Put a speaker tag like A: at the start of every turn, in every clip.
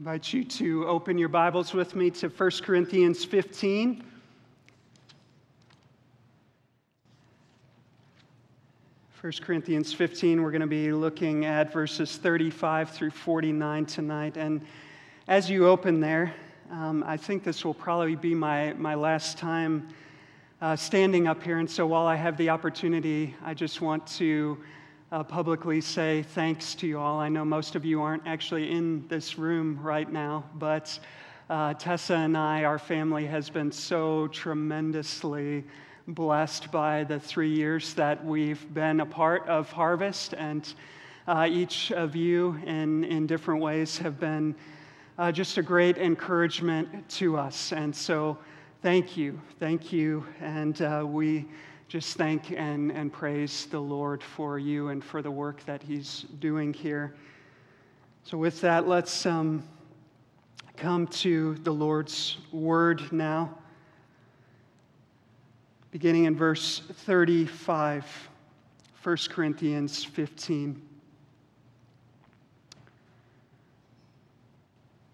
A: invite you to open your Bibles with me to 1 Corinthians 15. First Corinthians 15, we're going to be looking at verses 35 through 49 tonight. And as you open there, um, I think this will probably be my, my last time uh, standing up here. And so while I have the opportunity, I just want to uh, publicly say thanks to you all. I know most of you aren't actually in this room right now, but uh, Tessa and I, our family, has been so tremendously blessed by the three years that we've been a part of Harvest, and uh, each of you, in, in different ways, have been uh, just a great encouragement to us. And so, thank you, thank you, and uh, we just thank and, and praise the Lord for you and for the work that He's doing here. So, with that, let's um, come to the Lord's Word now, beginning in verse 35, 1 Corinthians 15.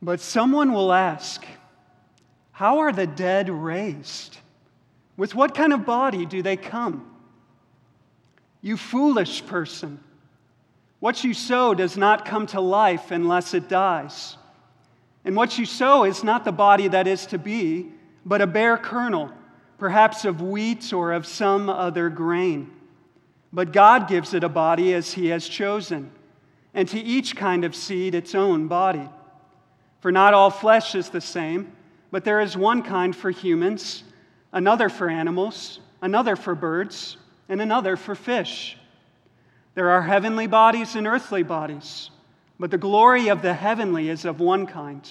A: But someone will ask, How are the dead raised? With what kind of body do they come? You foolish person. What you sow does not come to life unless it dies. And what you sow is not the body that is to be, but a bare kernel, perhaps of wheat or of some other grain. But God gives it a body as He has chosen, and to each kind of seed its own body. For not all flesh is the same, but there is one kind for humans another for animals, another for birds, and another for fish. There are heavenly bodies and earthly bodies, but the glory of the heavenly is of one kind,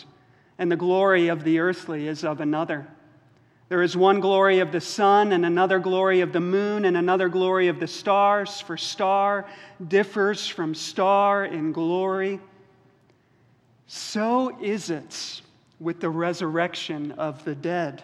A: and the glory of the earthly is of another. There is one glory of the sun, and another glory of the moon, and another glory of the stars, for star differs from star in glory. So is it with the resurrection of the dead.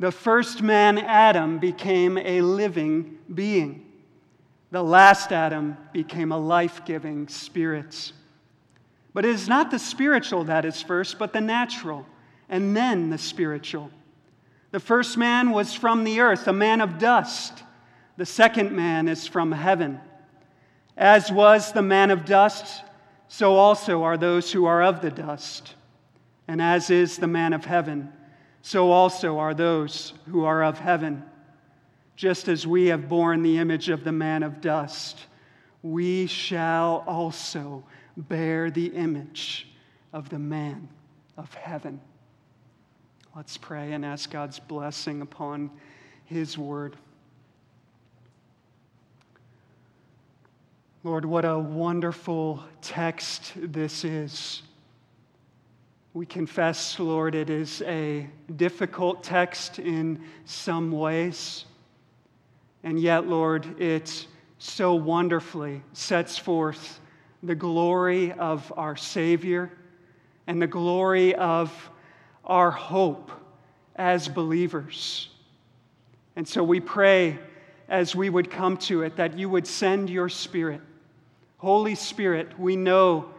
A: the first man, Adam, became a living being. The last Adam became a life giving spirit. But it is not the spiritual that is first, but the natural, and then the spiritual. The first man was from the earth, a man of dust. The second man is from heaven. As was the man of dust, so also are those who are of the dust. And as is the man of heaven, so also are those who are of heaven. Just as we have borne the image of the man of dust, we shall also bear the image of the man of heaven. Let's pray and ask God's blessing upon his word. Lord, what a wonderful text this is. We confess, Lord, it is a difficult text in some ways. And yet, Lord, it so wonderfully sets forth the glory of our Savior and the glory of our hope as believers. And so we pray as we would come to it that you would send your Spirit. Holy Spirit, we know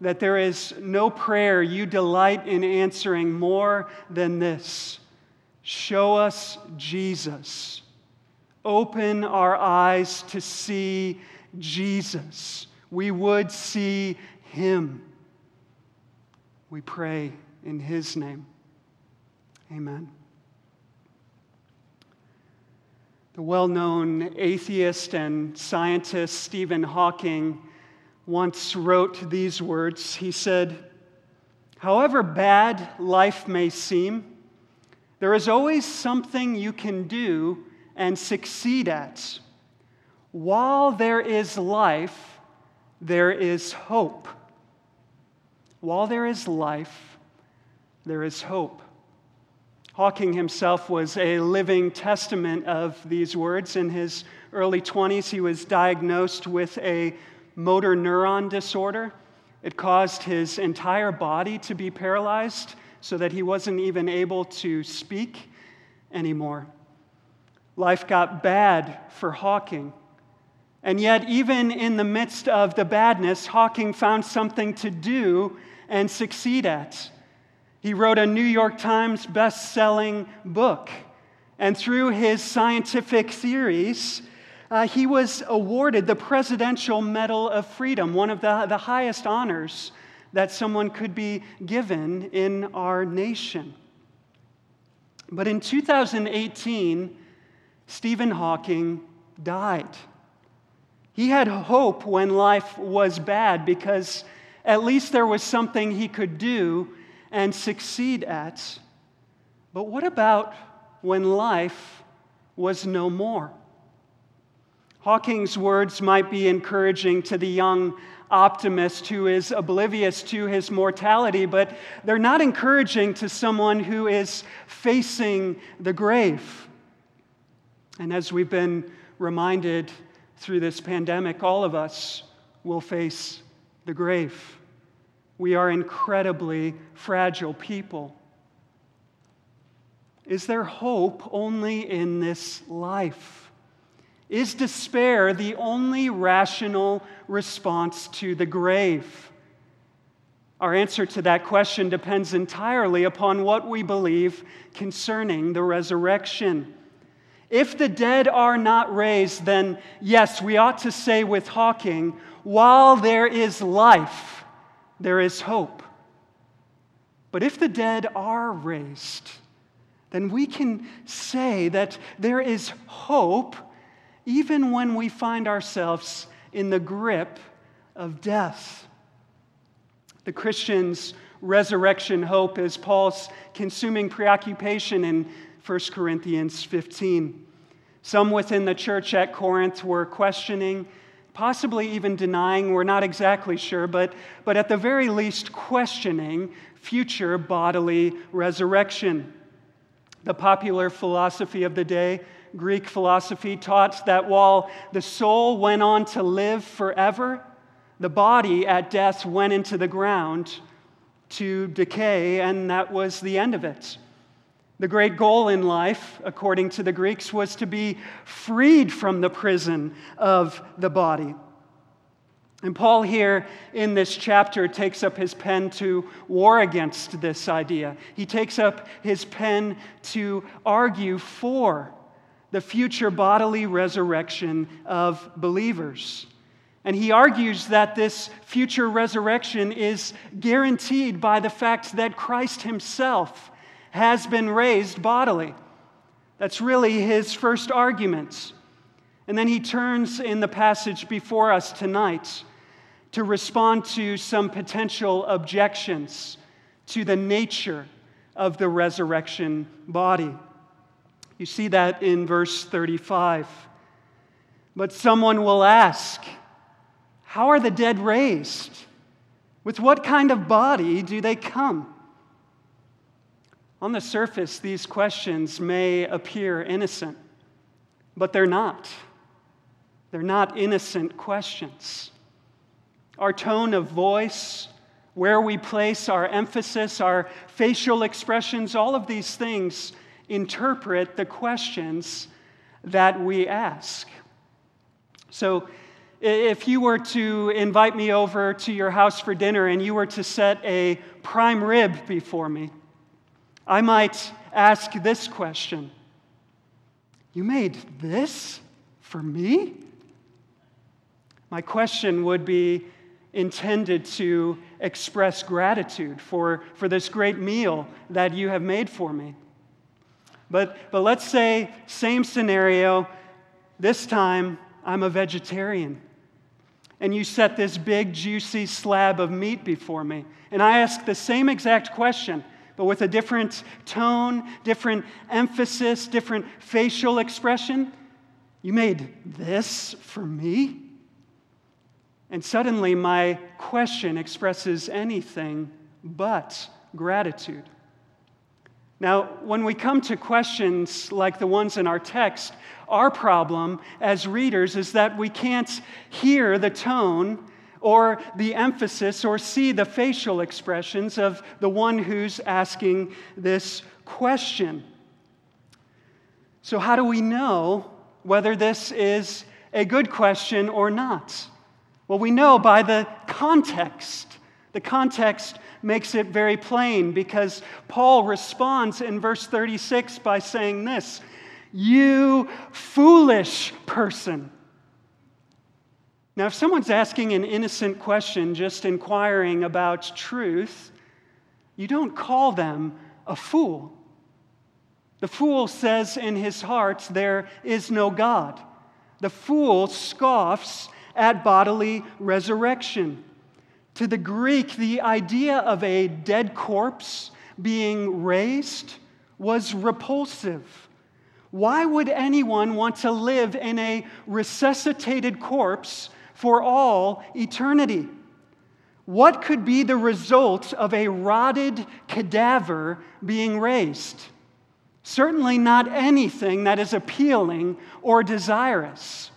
A: that there is no prayer you delight in answering more than this Show us Jesus. Open our eyes to see Jesus. We would see him. We pray in his name. Amen. The well known atheist and scientist Stephen Hawking once wrote these words. He said, However bad life may seem, there is always something you can do and succeed at. While there is life, there is hope. While there is life, there is hope. Hawking himself was a living testament of these words. In his early 20s, he was diagnosed with a motor neuron disorder. It caused his entire body to be paralyzed so that he wasn't even able to speak anymore. Life got bad for Hawking. And yet, even in the midst of the badness, Hawking found something to do and succeed at. He wrote a New York Times best-selling book. And through his scientific theories, uh, he was awarded the Presidential Medal of Freedom, one of the, the highest honors that someone could be given in our nation. But in 2018, Stephen Hawking died. He had hope when life was bad because at least there was something he could do and succeed at. But what about when life was no more? Hawking's words might be encouraging to the young optimist who is oblivious to his mortality, but they're not encouraging to someone who is facing the grave. And as we've been reminded through this pandemic, all of us will face the grave. We are incredibly fragile people. Is there hope only in this life? Is despair the only rational response to the grave? Our answer to that question depends entirely upon what we believe concerning the resurrection. If the dead are not raised, then yes, we ought to say with Hawking, while there is life, there is hope. But if the dead are raised, then we can say that there is hope even when we find ourselves in the grip of death. The Christian's resurrection hope is Paul's consuming preoccupation in 1 Corinthians 15. Some within the church at Corinth were questioning possibly even denying, we're not exactly sure, but, but at the very least questioning future bodily resurrection. The popular philosophy of the day, Greek philosophy, taught that while the soul went on to live forever, the body at death went into the ground to decay, and that was the end of it. The great goal in life, according to the Greeks, was to be freed from the prison of the body. And Paul, here in this chapter, takes up his pen to war against this idea. He takes up his pen to argue for the future bodily resurrection of believers. And he argues that this future resurrection is guaranteed by the fact that Christ himself has been raised bodily. That's really his first argument. And then he turns in the passage before us tonight to respond to some potential objections to the nature of the resurrection body. You see that in verse 35. But someone will ask, How are the dead raised? With what kind of body do they come? On the surface, these questions may appear innocent, but they're not. They're not innocent questions. Our tone of voice, where we place our emphasis, our facial expressions, all of these things interpret the questions that we ask. So, if you were to invite me over to your house for dinner and you were to set a prime rib before me, I might ask this question You made this for me? My question would be intended to express gratitude for, for this great meal that you have made for me. But, but let's say, same scenario, this time I'm a vegetarian. And you set this big, juicy slab of meat before me. And I ask the same exact question but with a different tone, different emphasis, different facial expression. You made this for me? And suddenly my question expresses anything but gratitude. Now, when we come to questions like the ones in our text, our problem as readers is that we can't hear the tone or the emphasis or see the facial expressions of the one who's asking this question. So, how do we know whether this is a good question or not? Well, we know by the context. The context makes it very plain because Paul responds in verse 36 by saying this You foolish person. Now, if someone's asking an innocent question, just inquiring about truth, you don't call them a fool. The fool says in his heart, There is no God. The fool scoffs at bodily resurrection. To the Greek, the idea of a dead corpse being raised was repulsive. Why would anyone want to live in a resuscitated corpse for all eternity? What could be the result of a rotted cadaver being raised? Certainly not anything that is appealing or desirous.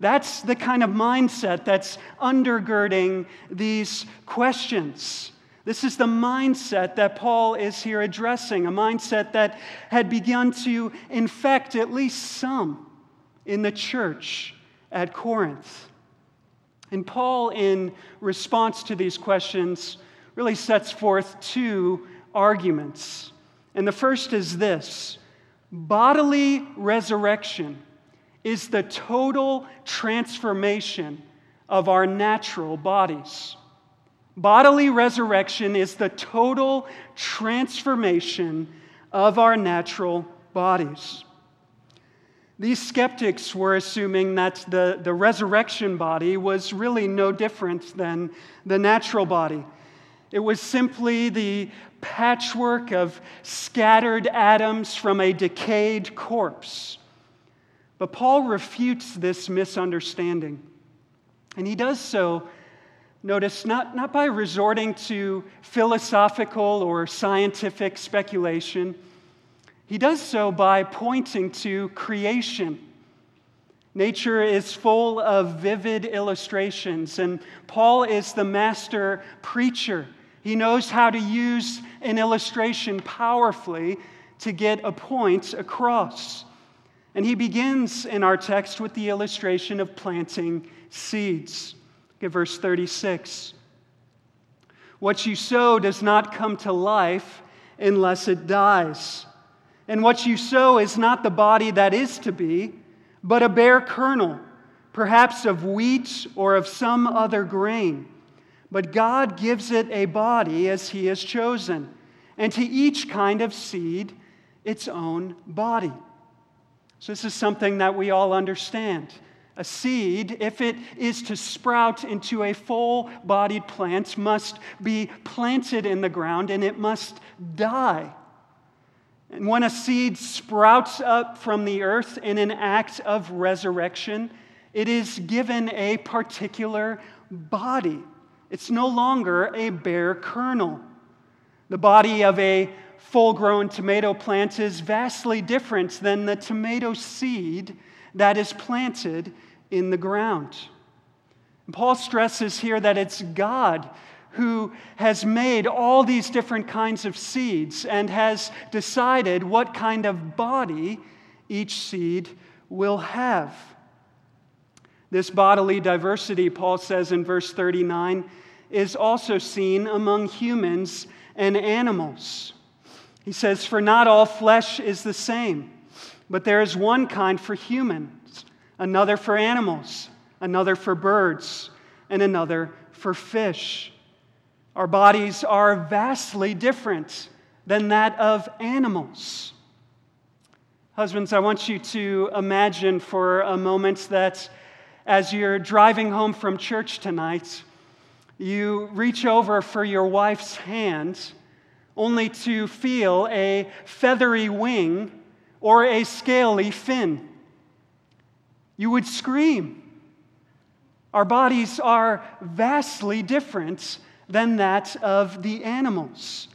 A: That's the kind of mindset that's undergirding these questions. This is the mindset that Paul is here addressing, a mindset that had begun to infect at least some in the church at Corinth. And Paul, in response to these questions, really sets forth two arguments. And the first is this bodily resurrection is the total transformation of our natural bodies. Bodily resurrection is the total transformation of our natural bodies. These skeptics were assuming that the, the resurrection body was really no different than the natural body. It was simply the patchwork of scattered atoms from a decayed corpse. But Paul refutes this misunderstanding. And he does so, notice, not, not by resorting to philosophical or scientific speculation, he does so by pointing to creation. Nature is full of vivid illustrations, and Paul is the master preacher. He knows how to use an illustration powerfully to get a point across. And he begins in our text with the illustration of planting seeds. Look at verse 36. What you sow does not come to life unless it dies. And what you sow is not the body that is to be, but a bare kernel, perhaps of wheat or of some other grain. But God gives it a body as He has chosen, and to each kind of seed its own body. So, this is something that we all understand. A seed, if it is to sprout into a full bodied plant, must be planted in the ground and it must die. And when a seed sprouts up from the earth in an act of resurrection, it is given a particular body. It's no longer a bare kernel. The body of a full grown tomato plant is vastly different than the tomato seed that is planted in the ground. And Paul stresses here that it's God who has made all these different kinds of seeds and has decided what kind of body each seed will have. This bodily diversity, Paul says in verse 39, is also seen among humans and animals. He says, For not all flesh is the same, but there is one kind for humans, another for animals, another for birds, and another for fish. Our bodies are vastly different than that of animals. Husbands, I want you to imagine for a moment that as you're driving home from church tonight, you reach over for your wife's hand only to feel a feathery wing or a scaly fin. You would scream. Our bodies are vastly different than that of the animals.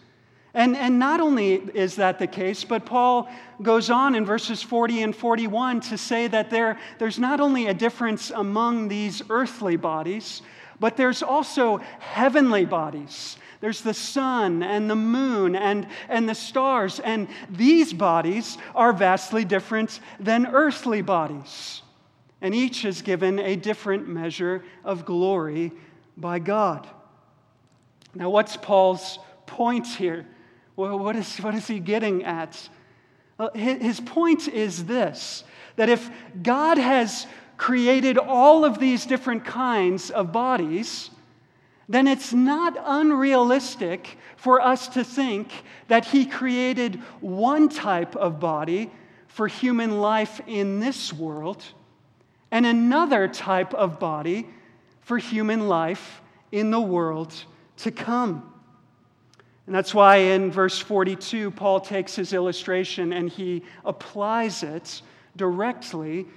A: And, and not only is that the case, but Paul goes on in verses 40 and 41 to say that there, there's not only a difference among these earthly bodies, but there's also heavenly bodies. There's the sun and the moon and, and the stars, and these bodies are vastly different than earthly bodies. And each is given a different measure of glory by God. Now, what's Paul's point here? Well, what is, what is he getting at? Well, his point is this that if God has created all of these different kinds of bodies, then it's not unrealistic for us to think that he created one type of body for human life in this world and another type of body for human life in the world to come. And that's why in verse 42, Paul takes his illustration and he applies it directly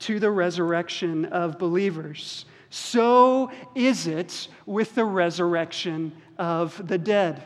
A: to the resurrection of believers. So is it with the resurrection of the dead.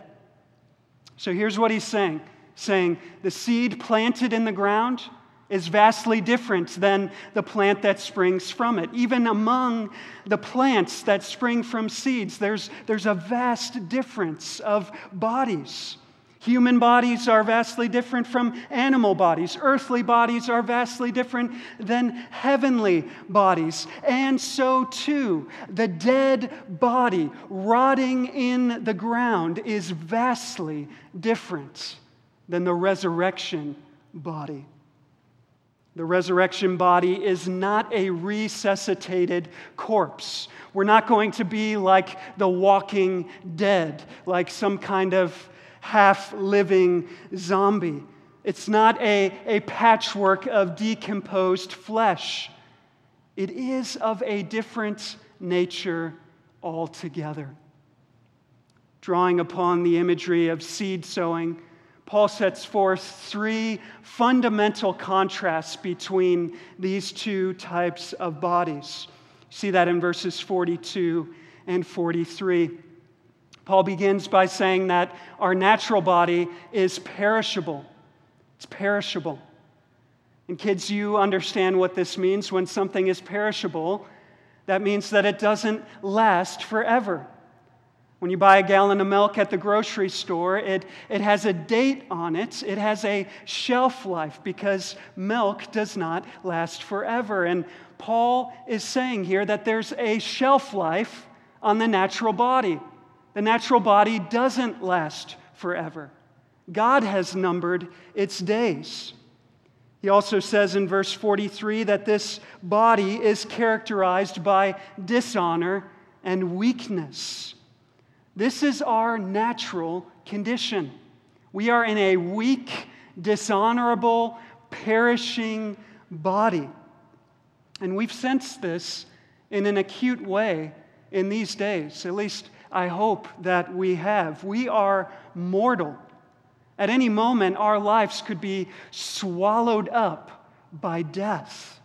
A: So here's what he's saying saying, the seed planted in the ground is vastly different than the plant that springs from it. Even among the plants that spring from seeds, there's, there's a vast difference of bodies. Human bodies are vastly different from animal bodies. Earthly bodies are vastly different than heavenly bodies. And so, too, the dead body rotting in the ground is vastly different than the resurrection body. The resurrection body is not a resuscitated corpse. We're not going to be like the walking dead, like some kind of half living zombie. It's not a, a patchwork of decomposed flesh. It is of a different nature altogether. Drawing upon the imagery of seed sowing, Paul sets forth three fundamental contrasts between these two types of bodies. see that in verses 42 and 43. Paul begins by saying that our natural body is perishable. It's perishable. And kids, you understand what this means when something is perishable. That means that it doesn't last forever. When you buy a gallon of milk at the grocery store, it, it has a date on it. It has a shelf life because milk does not last forever. And Paul is saying here that there's a shelf life on the natural body. The natural body doesn't last forever, God has numbered its days. He also says in verse 43 that this body is characterized by dishonor and weakness. This is our natural condition. We are in a weak, dishonorable, perishing body. And we've sensed this in an acute way in these days. At least I hope that we have. We are mortal. At any moment, our lives could be swallowed up by death.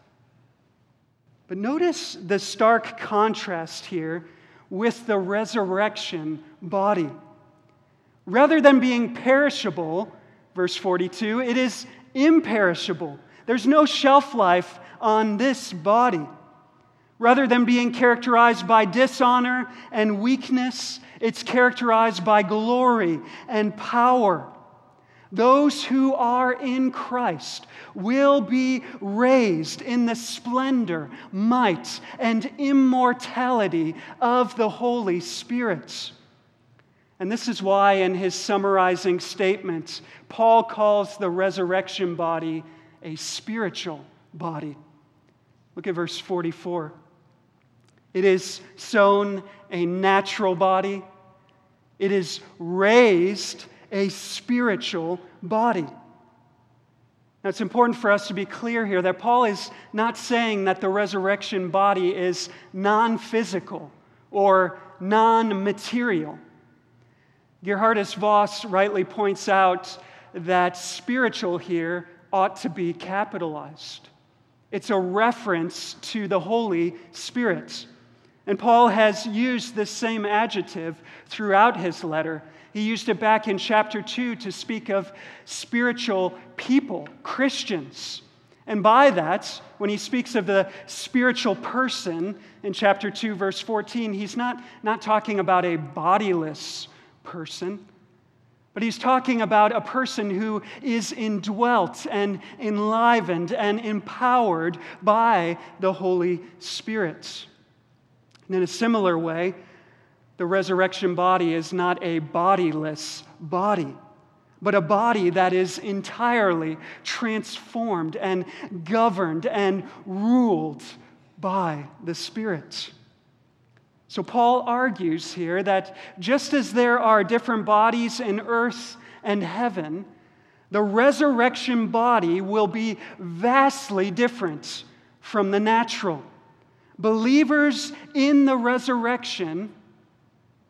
A: But notice the stark contrast here with the resurrection body. Rather than being perishable, verse 42, it is imperishable. There's no shelf life on this body. Rather than being characterized by dishonor and weakness, it's characterized by glory and power. Those who are in Christ will be raised in the splendor, might, and immortality of the Holy Spirit. And this is why, in his summarizing statement, Paul calls the resurrection body a spiritual body. Look at verse 44. It is sown a natural body, it is raised a spiritual body. Now, it's important for us to be clear here that Paul is not saying that the resurrection body is non physical or non material. Gerhardus Vos rightly points out that spiritual here ought to be capitalized. It's a reference to the Holy Spirit. And Paul has used this same adjective throughout his letter He used it back in chapter 2 to speak of spiritual people, Christians. And by that, when he speaks of the spiritual person in chapter 2, verse 14, he's not, not talking about a bodiless person, but he's talking about a person who is indwelt and enlivened and empowered by the Holy Spirit. And in a similar way, the resurrection body is not a bodiless body but a body that is entirely transformed and governed and ruled by the Spirit. So, Paul argues here that just as there are different bodies in earth and heaven, the resurrection body will be vastly different from the natural. Believers in the resurrection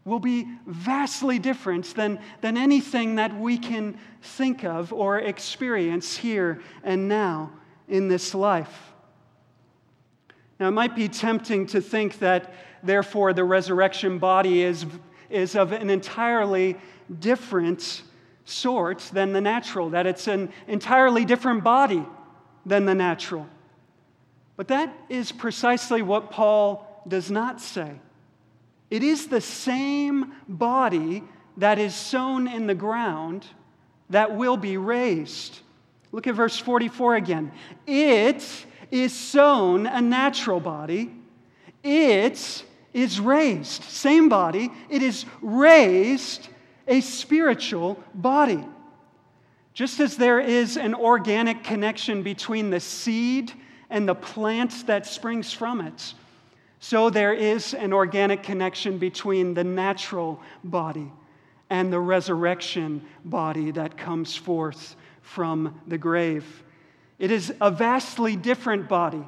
A: will be vastly different than, than anything that we can think of or experience here and now in this life. Now, it might be tempting to think that, therefore, the resurrection body is, is of an entirely different sort than the natural, that it's an entirely different body than the natural. But that is precisely what Paul does not say. It is the same body that is sown in the ground that will be raised. Look at verse 44 again. It is sown a natural body, it is raised. Same body, it is raised a spiritual body. Just as there is an organic connection between the seed and the plant that springs from it, so there is an organic connection between the natural body and the resurrection body that comes forth from the grave. It is a vastly different body,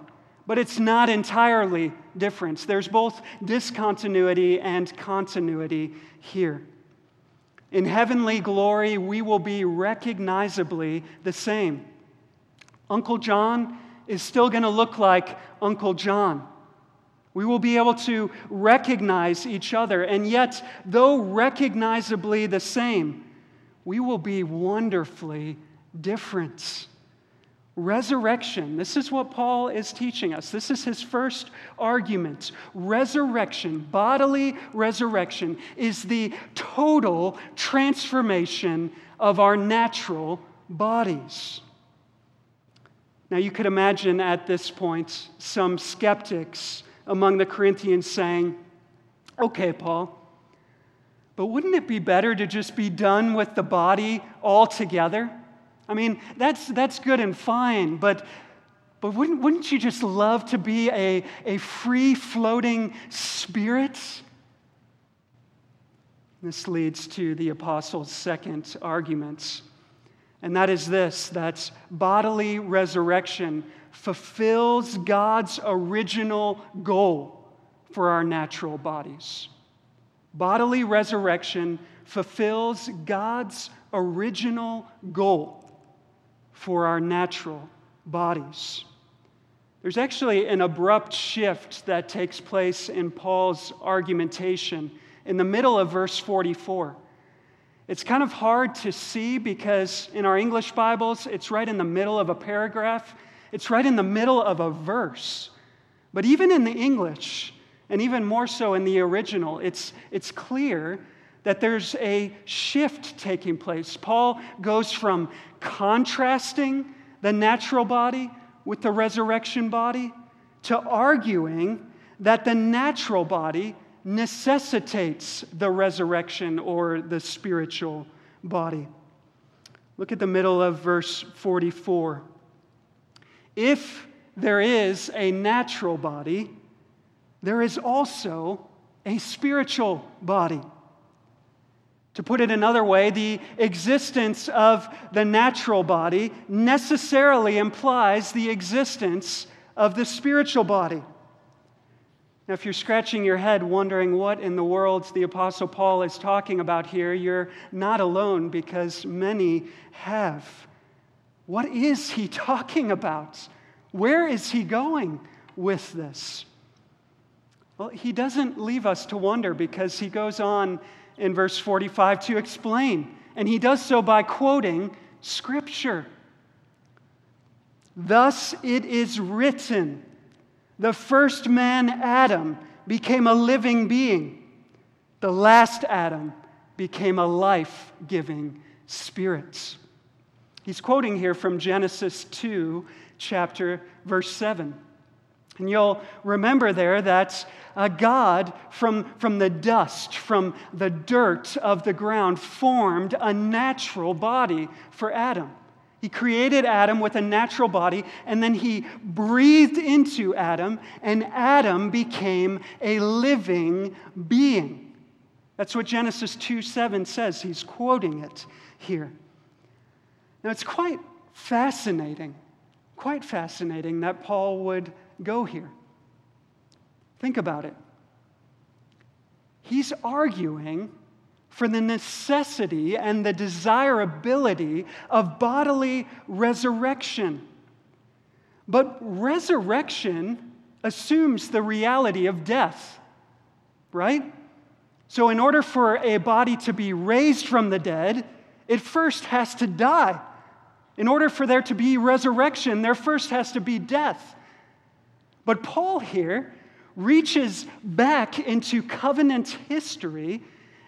A: but it's not entirely different. There's both discontinuity and continuity here. In heavenly glory, we will be recognizably the same. Uncle John is still going to look like Uncle John. We will be able to recognize each other, and yet, though recognizably the same, we will be wonderfully different. Resurrection, this is what Paul is teaching us. This is his first argument. Resurrection, bodily resurrection, is the total transformation of our natural bodies. Now, you could imagine at this point some skeptics among the Corinthians saying, Okay, Paul, but wouldn't it be better to just be done with the body altogether? I mean, that's, that's good and fine, but, but wouldn't, wouldn't you just love to be a, a free floating spirit? This leads to the apostles' second argument, and that is this that bodily resurrection fulfills God's original goal for our natural bodies. Bodily resurrection fulfills God's original goal for our natural bodies. There's actually an abrupt shift that takes place in Paul's argumentation in the middle of verse 44. It's kind of hard to see because in our English Bibles, it's right in the middle of a paragraph, it's right in the middle of a verse. But even in the English, and even more so in the original, it's, it's clear that there's a shift taking place. Paul goes from contrasting the natural body with the resurrection body to arguing that the natural body necessitates the resurrection or the spiritual body. Look at the middle of verse 44. If there is a natural body, there is also a spiritual body. To put it another way, the existence of the natural body necessarily implies the existence of the spiritual body. Now, if you're scratching your head wondering what in the world the Apostle Paul is talking about here, you're not alone because many have. What is he talking about? Where is he going with this? Well, he doesn't leave us to wonder because he goes on in verse 45 to explain, and he does so by quoting Scripture. Thus it is written the first man, Adam, became a living being, the last Adam became a life giving spirit. He's quoting here from Genesis 2, chapter verse 7. And you'll remember there that God, from, from the dust, from the dirt of the ground, formed a natural body for Adam. He created Adam with a natural body, and then he breathed into Adam, and Adam became a living being. That's what Genesis 2 7 says. He's quoting it here. Now, it's quite fascinating, quite fascinating that Paul would go here. Think about it. He's arguing for the necessity and the desirability of bodily resurrection. But resurrection assumes the reality of death, right? So, in order for a body to be raised from the dead, it first has to die. In order for there to be resurrection, there first has to be death. But Paul here reaches back into covenant history,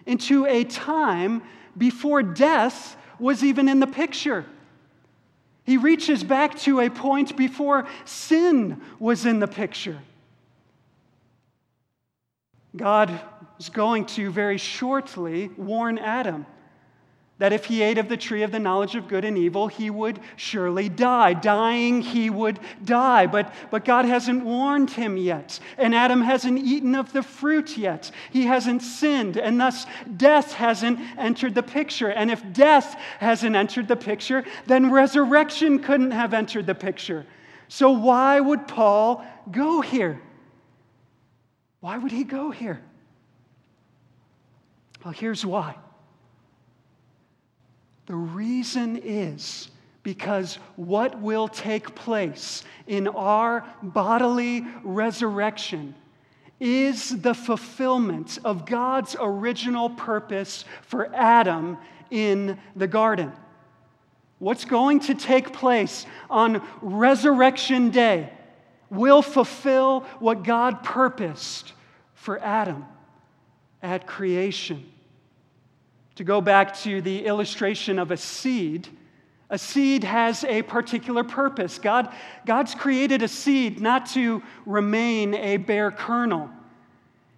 A: into a time before death was even in the picture. He reaches back to a point before sin was in the picture. God is going to very shortly warn Adam that if he ate of the tree of the knowledge of good and evil, he would surely die. Dying, he would die. But, but God hasn't warned him yet. And Adam hasn't eaten of the fruit yet. He hasn't sinned. And thus, death hasn't entered the picture. And if death hasn't entered the picture, then resurrection couldn't have entered the picture. So, why would Paul go here? Why would he go here? Well, here's why. The reason is because what will take place in our bodily resurrection is the fulfillment of God's original purpose for Adam in the garden. What's going to take place on Resurrection Day will fulfill what God purposed for Adam at creation. To go back to the illustration of a seed, a seed has a particular purpose. God, God's created a seed not to remain a bare kernel.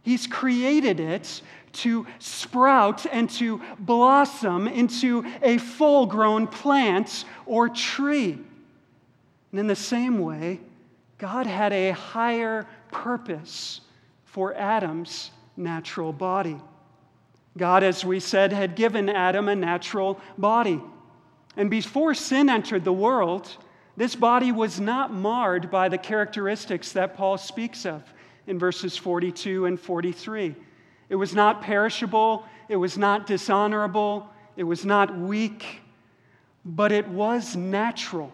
A: He's created it to sprout and to blossom into a full grown plant or tree. And in the same way, God had a higher purpose for Adam's natural body. God, as we said, had given Adam a natural body. And before sin entered the world, this body was not marred by the characteristics that Paul speaks of in verses 42 and 43. It was not perishable, it was not dishonorable, it was not weak, but it was natural.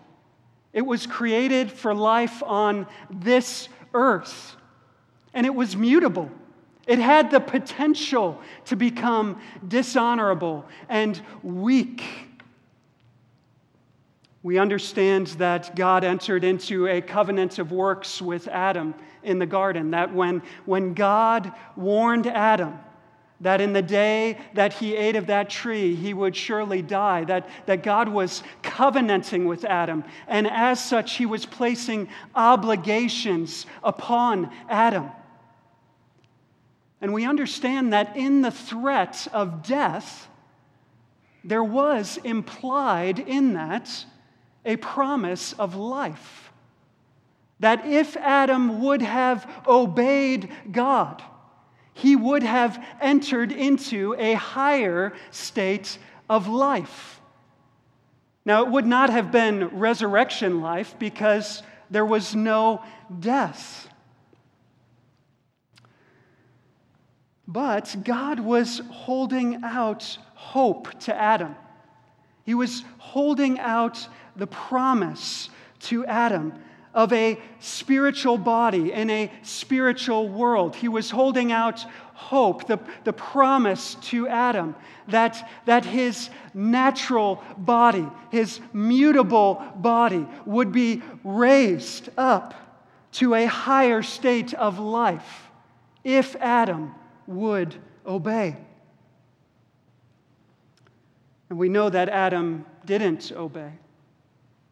A: It was created for life on this earth, and it was mutable. It had the potential to become dishonorable and weak. We understand that God entered into a covenant of works with Adam in the garden, that when, when God warned Adam that in the day that he ate of that tree, he would surely die, that, that God was covenanting with Adam, and as such, he was placing obligations upon Adam. And we understand that in the threat of death, there was implied in that a promise of life. That if Adam would have obeyed God, he would have entered into a higher state of life. Now, it would not have been resurrection life because there was no death. But God was holding out hope to Adam. He was holding out the promise to Adam of a spiritual body in a spiritual world. He was holding out hope, the, the promise to Adam that, that his natural body, his mutable body, would be raised up to a higher state of life if Adam would obey. And we know that Adam didn't obey.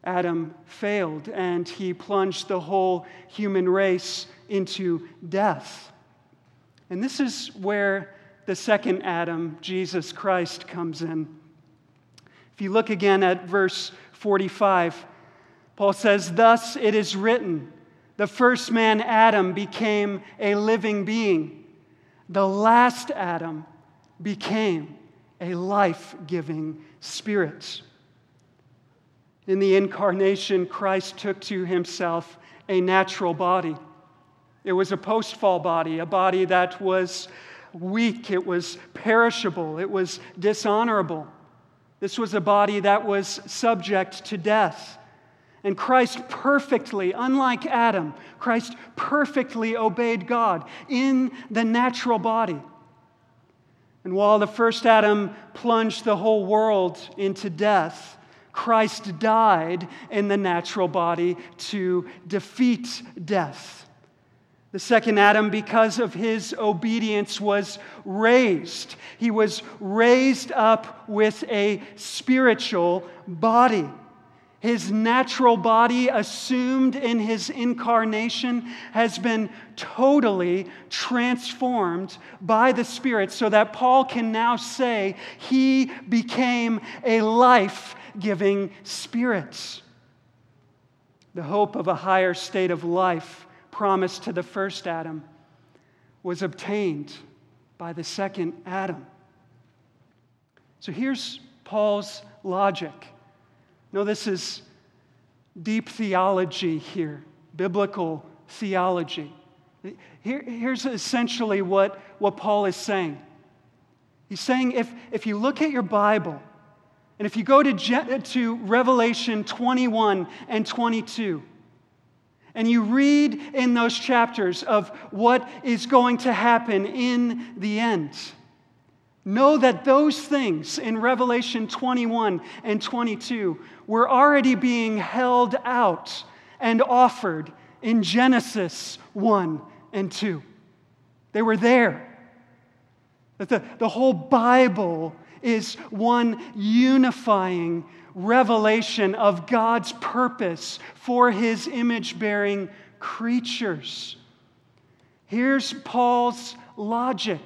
A: Adam failed and he plunged the whole human race into death. And this is where the second Adam, Jesus Christ, comes in. If you look again at verse 45, Paul says, Thus it is written, the first man, Adam, became a living being. The last Adam became a life giving spirit. In the incarnation, Christ took to himself a natural body. It was a post fall body, a body that was weak, it was perishable, it was dishonorable. This was a body that was subject to death. And Christ perfectly, unlike Adam, Christ perfectly obeyed God in the natural body. And while the first Adam plunged the whole world into death, Christ died in the natural body to defeat death. The second Adam, because of his obedience, was raised. He was raised up with a spiritual body. His natural body, assumed in his incarnation, has been totally transformed by the Spirit so that Paul can now say he became a life giving Spirit. The hope of a higher state of life promised to the first Adam was obtained by the second Adam. So here's Paul's logic. No, this is deep theology here, biblical theology. Here, here's essentially what, what Paul is saying. He's saying if, if you look at your Bible, and if you go to, to Revelation 21 and 22, and you read in those chapters of what is going to happen in the end, Know that those things in Revelation 21 and 22 were already being held out and offered in Genesis 1 and 2. They were there. That the, the whole Bible is one unifying revelation of God's purpose for his image bearing creatures. Here's Paul's logic.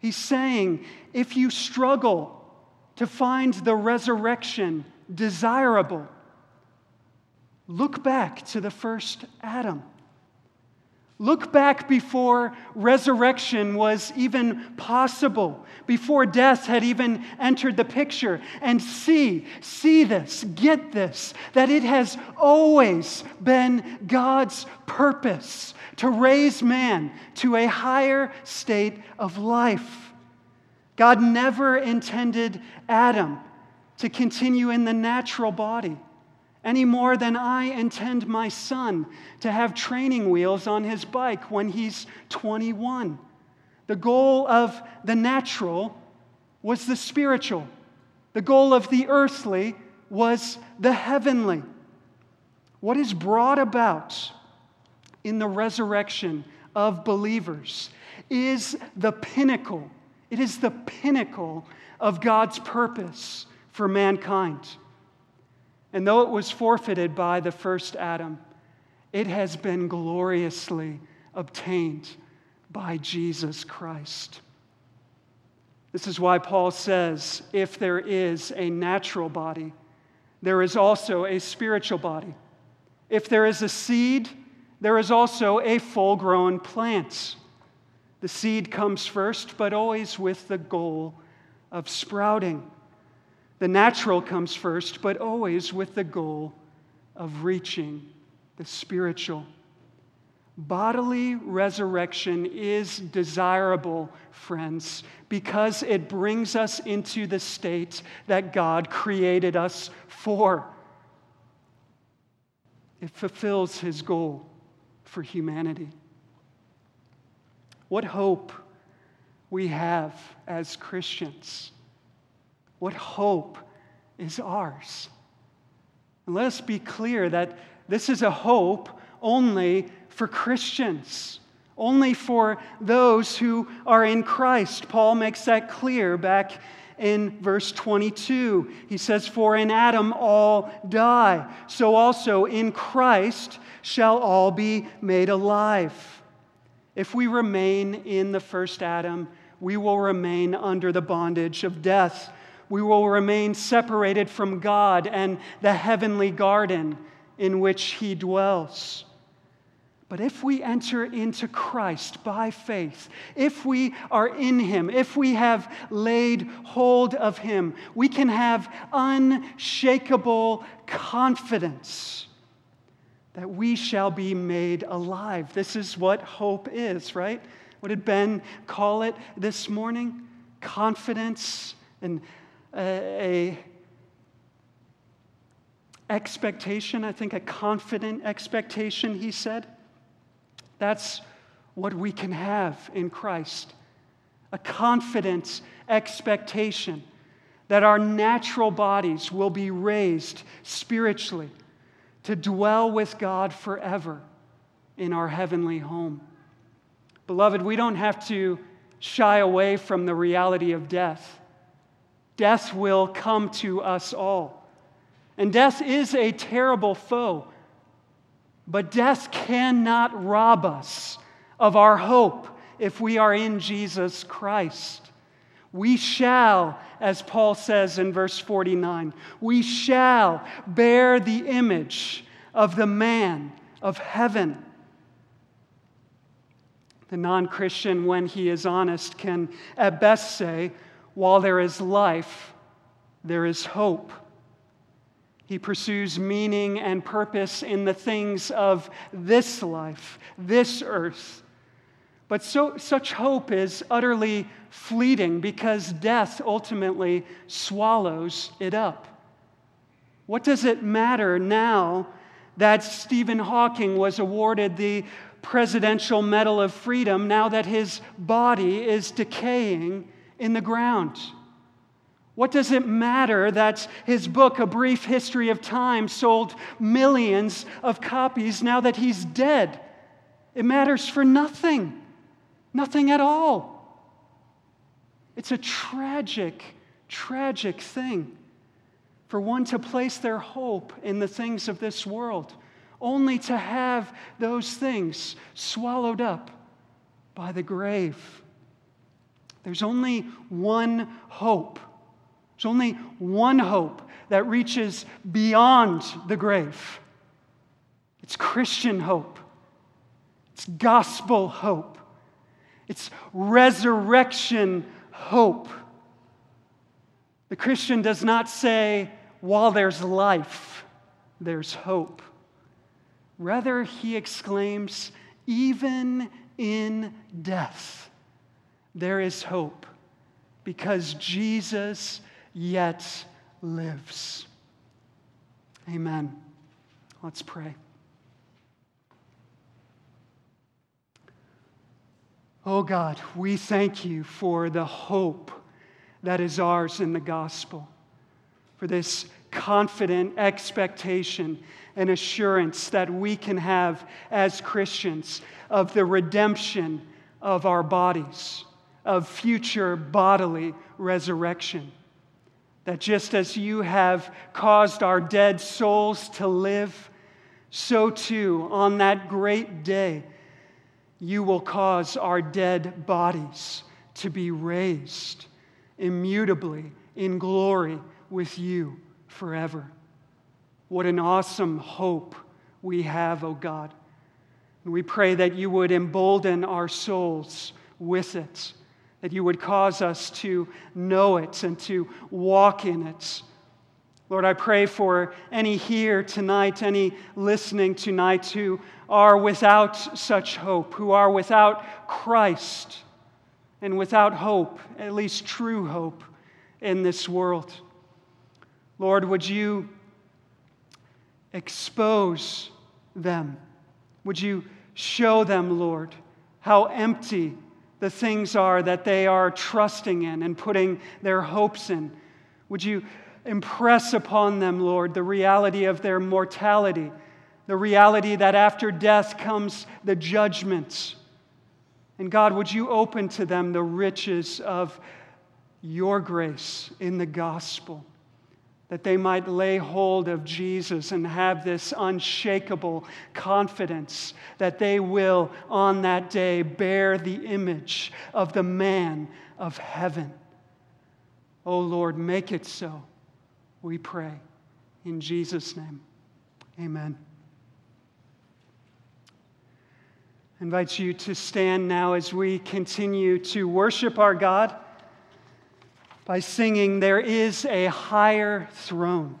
A: He's saying if you struggle to find the resurrection desirable, look back to the first Adam. Look back before resurrection was even possible, before death had even entered the picture, and see, see this, get this, that it has always been God's purpose to raise man to a higher state of life. God never intended Adam to continue in the natural body any more than I intend my son to have training wheels on his bike when he's 21. The goal of the natural was the spiritual, the goal of the earthly was the heavenly. What is brought about in the resurrection of believers is the pinnacle. It is the pinnacle of God's purpose for mankind. And though it was forfeited by the first Adam, it has been gloriously obtained by Jesus Christ. This is why Paul says if there is a natural body, there is also a spiritual body. If there is a seed, there is also a full grown plant. The seed comes first, but always with the goal of sprouting. The natural comes first, but always with the goal of reaching the spiritual. Bodily resurrection is desirable, friends, because it brings us into the state that God created us for. it fulfills his goal for humanity. What hope we have as Christians. What hope is ours. And let us be clear that this is a hope only for Christians, only for those who are in Christ. Paul makes that clear back in verse 22. He says, For in Adam all die, so also in Christ shall all be made alive. If we remain in the first Adam, we will remain under the bondage of death. We will remain separated from God and the heavenly garden in which He dwells. But if we enter into Christ by faith, if we are in Him, if we have laid hold of Him, we can have unshakable confidence that we shall be made alive. This is what hope is, right? What did Ben call it this morning? Confidence and a, a expectation, I think a confident expectation, he said. That's what we can have in Christ a confident expectation that our natural bodies will be raised spiritually to dwell with God forever in our heavenly home. Beloved, we don't have to shy away from the reality of death. Death will come to us all. And death is a terrible foe. But death cannot rob us of our hope if we are in Jesus Christ. We shall, as Paul says in verse 49, we shall bear the image of the man of heaven. The non Christian, when he is honest, can at best say, while there is life, there is hope. He pursues meaning and purpose in the things of this life, this earth. But so, such hope is utterly fleeting because death ultimately swallows it up. What does it matter now that Stephen Hawking was awarded the Presidential Medal of Freedom now that his body is decaying in the ground? What does it matter that his book, A Brief History of Time, sold millions of copies now that he's dead? It matters for nothing, nothing at all. It's a tragic, tragic thing for one to place their hope in the things of this world, only to have those things swallowed up by the grave. There's only one hope. There's only one hope that reaches beyond the grave. It's Christian hope, it's gospel hope, it's resurrection hope. The Christian does not say, while there's life, there's hope. Rather, he exclaims, even in death, there is hope because Jesus yet lives. Amen. Let's pray. Oh God, we thank you for the hope that is ours in the gospel, for this confident expectation and assurance that we can have as Christians of the redemption of our bodies, of future bodily resurrection. That just as you have caused our dead souls to live, so too on that great day, you will cause our dead bodies to be raised immutably in glory with you forever. What an awesome hope we have, O oh God. We pray that you would embolden our souls with it that you would cause us to know it and to walk in it. Lord, I pray for any here tonight, any listening tonight who are without such hope, who are without Christ and without hope, at least true hope, in this world. Lord, would you expose them. Would you show them, Lord, how empty the things are that they are trusting in and putting their hopes in? Would you impress upon them, Lord, the reality of their mortality, the reality that after death comes the judgments? And God, would you open to them the riches of your grace in the gospel? That they might lay hold of Jesus and have this unshakable confidence that they will on that day bear the image of the man of heaven. Oh Lord, make it so, we pray. In Jesus' name, amen. I invite you to stand now as we continue to worship our God by singing, There is a higher throne.